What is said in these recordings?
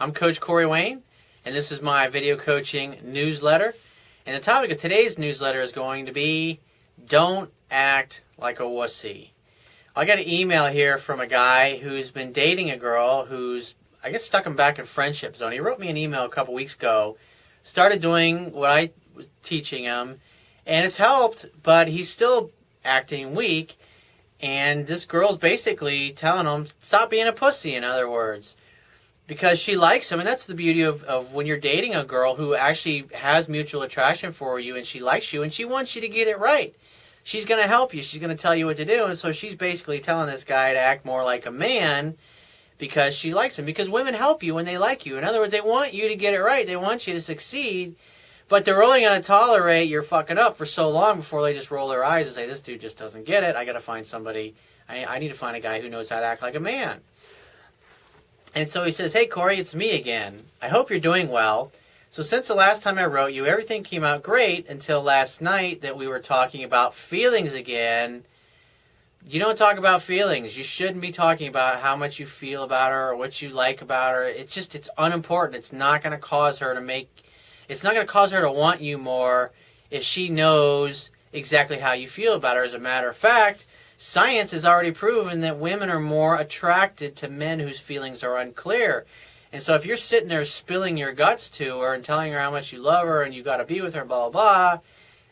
I'm Coach Corey Wayne, and this is my video coaching newsletter. And the topic of today's newsletter is going to be Don't Act Like a Wussy. I got an email here from a guy who's been dating a girl who's, I guess, stuck him back in friendship zone. He wrote me an email a couple weeks ago, started doing what I was teaching him, and it's helped, but he's still acting weak. And this girl's basically telling him, stop being a pussy, in other words. Because she likes him, and that's the beauty of, of when you're dating a girl who actually has mutual attraction for you and she likes you and she wants you to get it right. She's going to help you, she's going to tell you what to do. And so she's basically telling this guy to act more like a man because she likes him. Because women help you when they like you. In other words, they want you to get it right, they want you to succeed. But they're only going to tolerate your fucking up for so long before they just roll their eyes and say, "This dude just doesn't get it. I got to find somebody. I, I need to find a guy who knows how to act like a man." And so he says, "Hey Corey, it's me again. I hope you're doing well. So since the last time I wrote you, everything came out great until last night that we were talking about feelings again." You don't talk about feelings. You shouldn't be talking about how much you feel about her or what you like about her. It's just it's unimportant. It's not going to cause her to make it's not going to cause her to want you more if she knows exactly how you feel about her. As a matter of fact, science has already proven that women are more attracted to men whose feelings are unclear. And so if you're sitting there spilling your guts to her and telling her how much you love her and you got to be with her, blah, blah, blah,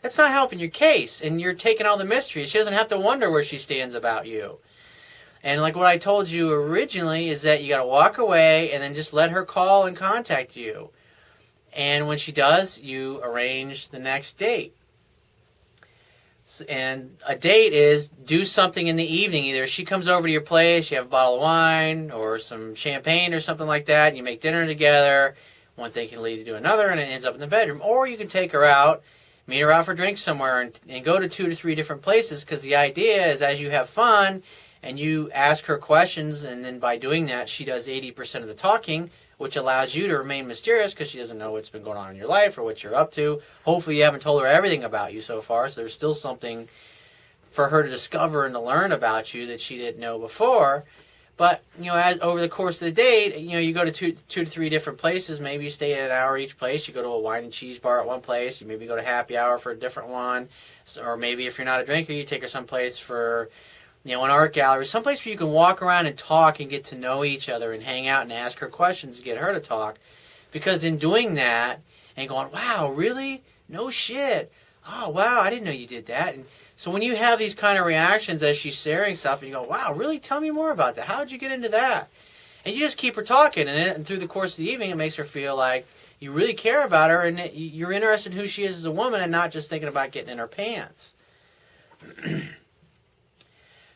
that's not helping your case. And you're taking all the mystery. She doesn't have to wonder where she stands about you. And like what I told you originally is that you got to walk away and then just let her call and contact you. And when she does, you arrange the next date. And a date is do something in the evening. Either she comes over to your place, you have a bottle of wine or some champagne or something like that, and you make dinner together. One thing can lead to another, and it ends up in the bedroom. Or you can take her out, meet her out for drinks somewhere, and, and go to two to three different places. Because the idea is as you have fun and you ask her questions, and then by doing that, she does 80% of the talking which allows you to remain mysterious because she doesn't know what's been going on in your life or what you're up to. Hopefully, you haven't told her everything about you so far, so there's still something for her to discover and to learn about you that she didn't know before. But you know, as over the course of the date, you know, you go to two, two to three different places. Maybe you stay at an hour each place. You go to a wine and cheese bar at one place. You maybe go to happy hour for a different one, so, or maybe if you're not a drinker, you take her someplace for you know, an art gallery, someplace where you can walk around and talk and get to know each other and hang out and ask her questions and get her to talk. Because in doing that and going, wow, really? No shit. Oh, wow, I didn't know you did that. And so when you have these kind of reactions as she's sharing stuff and you go, wow, really? Tell me more about that. How did you get into that? And you just keep her talking. And, and through the course of the evening, it makes her feel like you really care about her and you're interested in who she is as a woman and not just thinking about getting in her pants.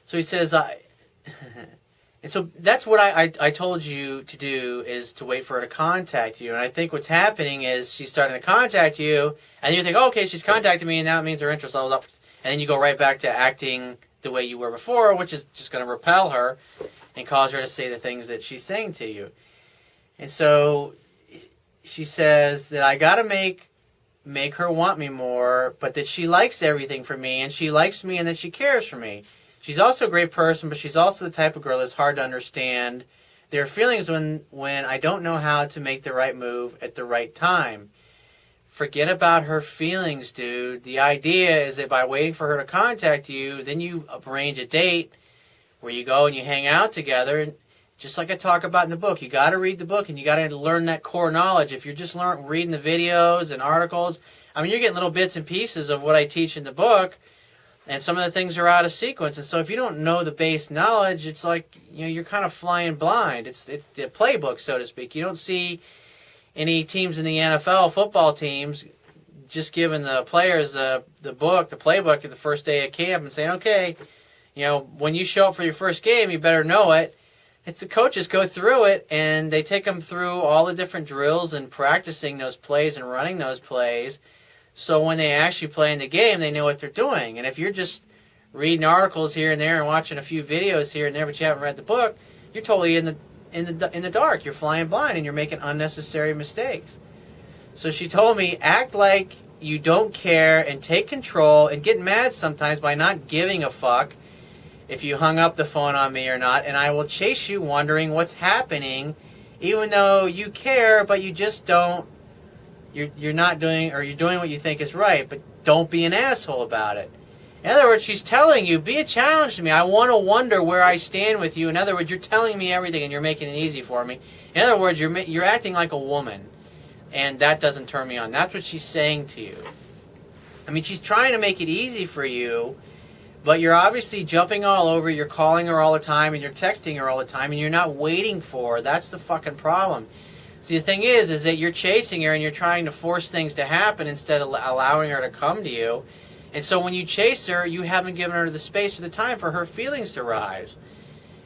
So he says, I. and so that's what I, I, I told you to do is to wait for her to contact you. And I think what's happening is she's starting to contact you, and you think, oh, okay, she's contacted me, and that means her interest level's up. And then you go right back to acting the way you were before, which is just going to repel her and cause her to say the things that she's saying to you. And so she says that I got to make make her want me more, but that she likes everything for me and she likes me and that she cares for me. She's also a great person, but she's also the type of girl that's hard to understand. their feelings when when I don't know how to make the right move at the right time. Forget about her feelings, dude. The idea is that by waiting for her to contact you, then you arrange a date where you go and you hang out together. And just like I talk about in the book, you got to read the book and you got to learn that core knowledge. If you're just learn, reading the videos and articles, I mean, you're getting little bits and pieces of what I teach in the book and some of the things are out of sequence. And so if you don't know the base knowledge, it's like you know you're kind of flying blind. It's it's the playbook, so to speak. You don't see any teams in the NFL football teams just giving the players the the book, the playbook at the first day of camp and saying, okay, you know, when you show up for your first game, you better know it. It's the coaches go through it and they take them through all the different drills and practicing those plays and running those plays so when they actually play in the game, they know what they're doing. And if you're just reading articles here and there and watching a few videos here and there, but you haven't read the book, you're totally in the in the in the dark. You're flying blind and you're making unnecessary mistakes. So she told me, act like you don't care and take control and get mad sometimes by not giving a fuck if you hung up the phone on me or not, and I will chase you wondering what's happening even though you care, but you just don't. You're you're not doing, or you're doing what you think is right, but don't be an asshole about it. In other words, she's telling you, be a challenge to me. I want to wonder where I stand with you. In other words, you're telling me everything and you're making it easy for me. In other words, you're you're acting like a woman, and that doesn't turn me on. That's what she's saying to you. I mean, she's trying to make it easy for you, but you're obviously jumping all over. You're calling her all the time and you're texting her all the time, and you're not waiting for her. That's the fucking problem. See, the thing is, is that you're chasing her and you're trying to force things to happen instead of allowing her to come to you and so when you chase her, you haven't given her the space or the time for her feelings to rise.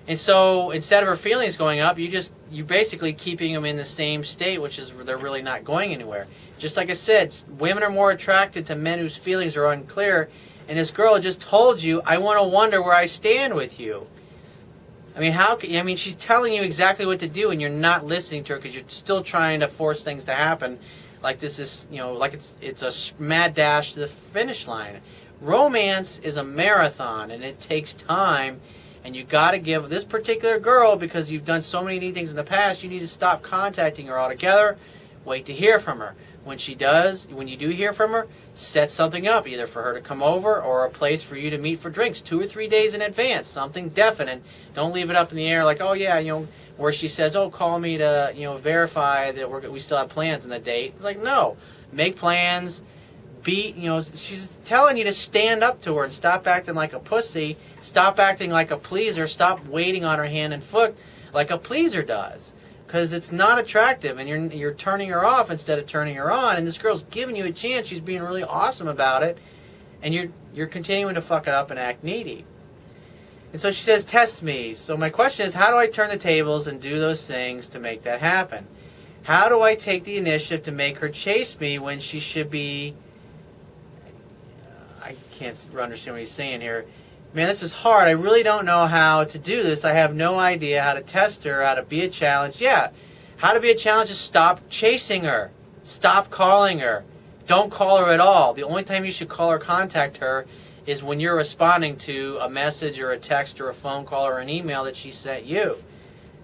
And so instead of her feelings going up, you just you're basically keeping them in the same state, which is they're really not going anywhere. Just like I said, women are more attracted to men whose feelings are unclear. And this girl just told you, "I want to wonder where I stand with you." I mean, how? I mean, she's telling you exactly what to do, and you're not listening to her because you're still trying to force things to happen. Like this is you know like it's it's a mad dash to the finish line. Romance is a marathon and it takes time and you got to give this particular girl because you've done so many neat things in the past you need to stop contacting her altogether. Wait to hear from her when she does when you do hear from her set something up either for her to come over or a place for you to meet for drinks two or three days in advance something definite don't leave it up in the air like oh yeah you know where she says, "Oh, call me to you know verify that we're, we still have plans in the date." Like, no, make plans. Be you know she's telling you to stand up to her and stop acting like a pussy. Stop acting like a pleaser. Stop waiting on her hand and foot like a pleaser does. Because it's not attractive, and you're you're turning her off instead of turning her on. And this girl's giving you a chance. She's being really awesome about it, and you're you're continuing to fuck it up and act needy. And so she says, Test me. So my question is, how do I turn the tables and do those things to make that happen? How do I take the initiative to make her chase me when she should be. I can't understand what he's saying here. Man, this is hard. I really don't know how to do this. I have no idea how to test her, how to be a challenge. Yeah, how to be a challenge is stop chasing her, stop calling her. Don't call her at all. The only time you should call or contact her is when you're responding to a message or a text or a phone call or an email that she sent you.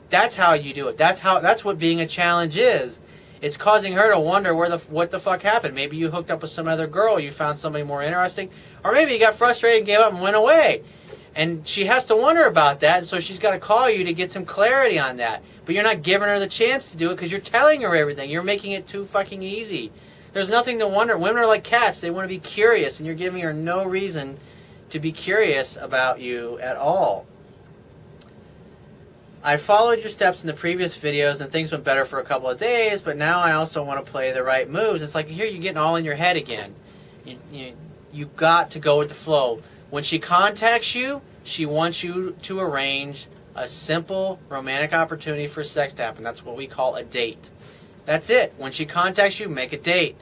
That's how you do it. That's how that's what being a challenge is. It's causing her to wonder where the what the fuck happened. Maybe you hooked up with some other girl, you found somebody more interesting, or maybe you got frustrated and gave up and went away. And she has to wonder about that, so she's got to call you to get some clarity on that. But you're not giving her the chance to do it because you're telling her everything. You're making it too fucking easy. There's nothing to wonder. Women are like cats. They want to be curious, and you're giving her no reason to be curious about you at all. I followed your steps in the previous videos and things went better for a couple of days, but now I also want to play the right moves. It's like here you're getting all in your head again. You, you, you got to go with the flow. When she contacts you, she wants you to arrange a simple romantic opportunity for sex to happen. That's what we call a date. That's it. When she contacts you, make a date.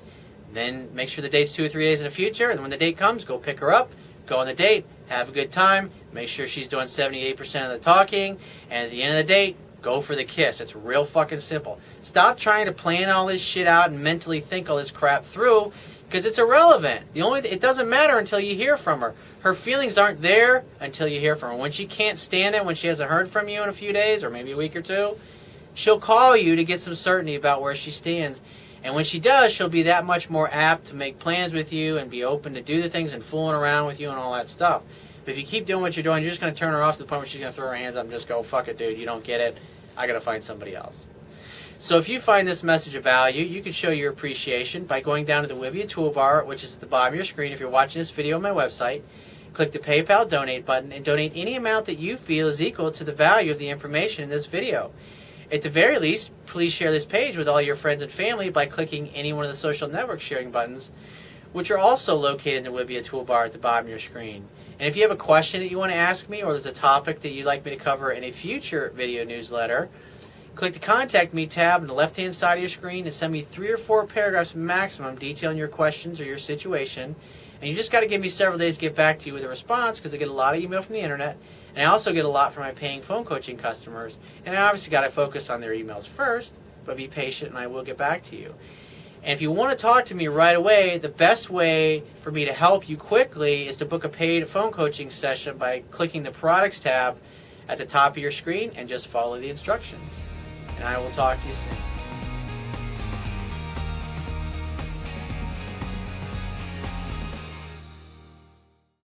Then make sure the date's two or three days in the future. And when the date comes, go pick her up, go on the date, have a good time, make sure she's doing 78% of the talking, and at the end of the date, go for the kiss. It's real fucking simple. Stop trying to plan all this shit out and mentally think all this crap through because it's irrelevant. The only it doesn't matter until you hear from her. Her feelings aren't there until you hear from her. When she can't stand it, when she hasn't heard from you in a few days or maybe a week or two, she'll call you to get some certainty about where she stands and when she does, she'll be that much more apt to make plans with you and be open to do the things and fooling around with you and all that stuff. But if you keep doing what you're doing, you're just going to turn her off to the point where she's going to throw her hands up and just go, fuck it, dude, you don't get it. I got to find somebody else. So if you find this message of value, you can show your appreciation by going down to the Wibiya toolbar, which is at the bottom of your screen if you're watching this video on my website. Click the PayPal donate button and donate any amount that you feel is equal to the value of the information in this video. At the very least, please share this page with all your friends and family by clicking any one of the social network sharing buttons, which are also located in the Wibiya toolbar at the bottom of your screen. And if you have a question that you want to ask me, or there's a topic that you'd like me to cover in a future video newsletter, click the Contact Me tab on the left hand side of your screen and send me three or four paragraphs maximum detailing your questions or your situation. And you just got to give me several days to get back to you with a response because I get a lot of email from the internet and I also get a lot from my paying phone coaching customers. And I obviously got to focus on their emails first, but be patient and I will get back to you. And if you want to talk to me right away, the best way for me to help you quickly is to book a paid phone coaching session by clicking the products tab at the top of your screen and just follow the instructions. and I will talk to you soon.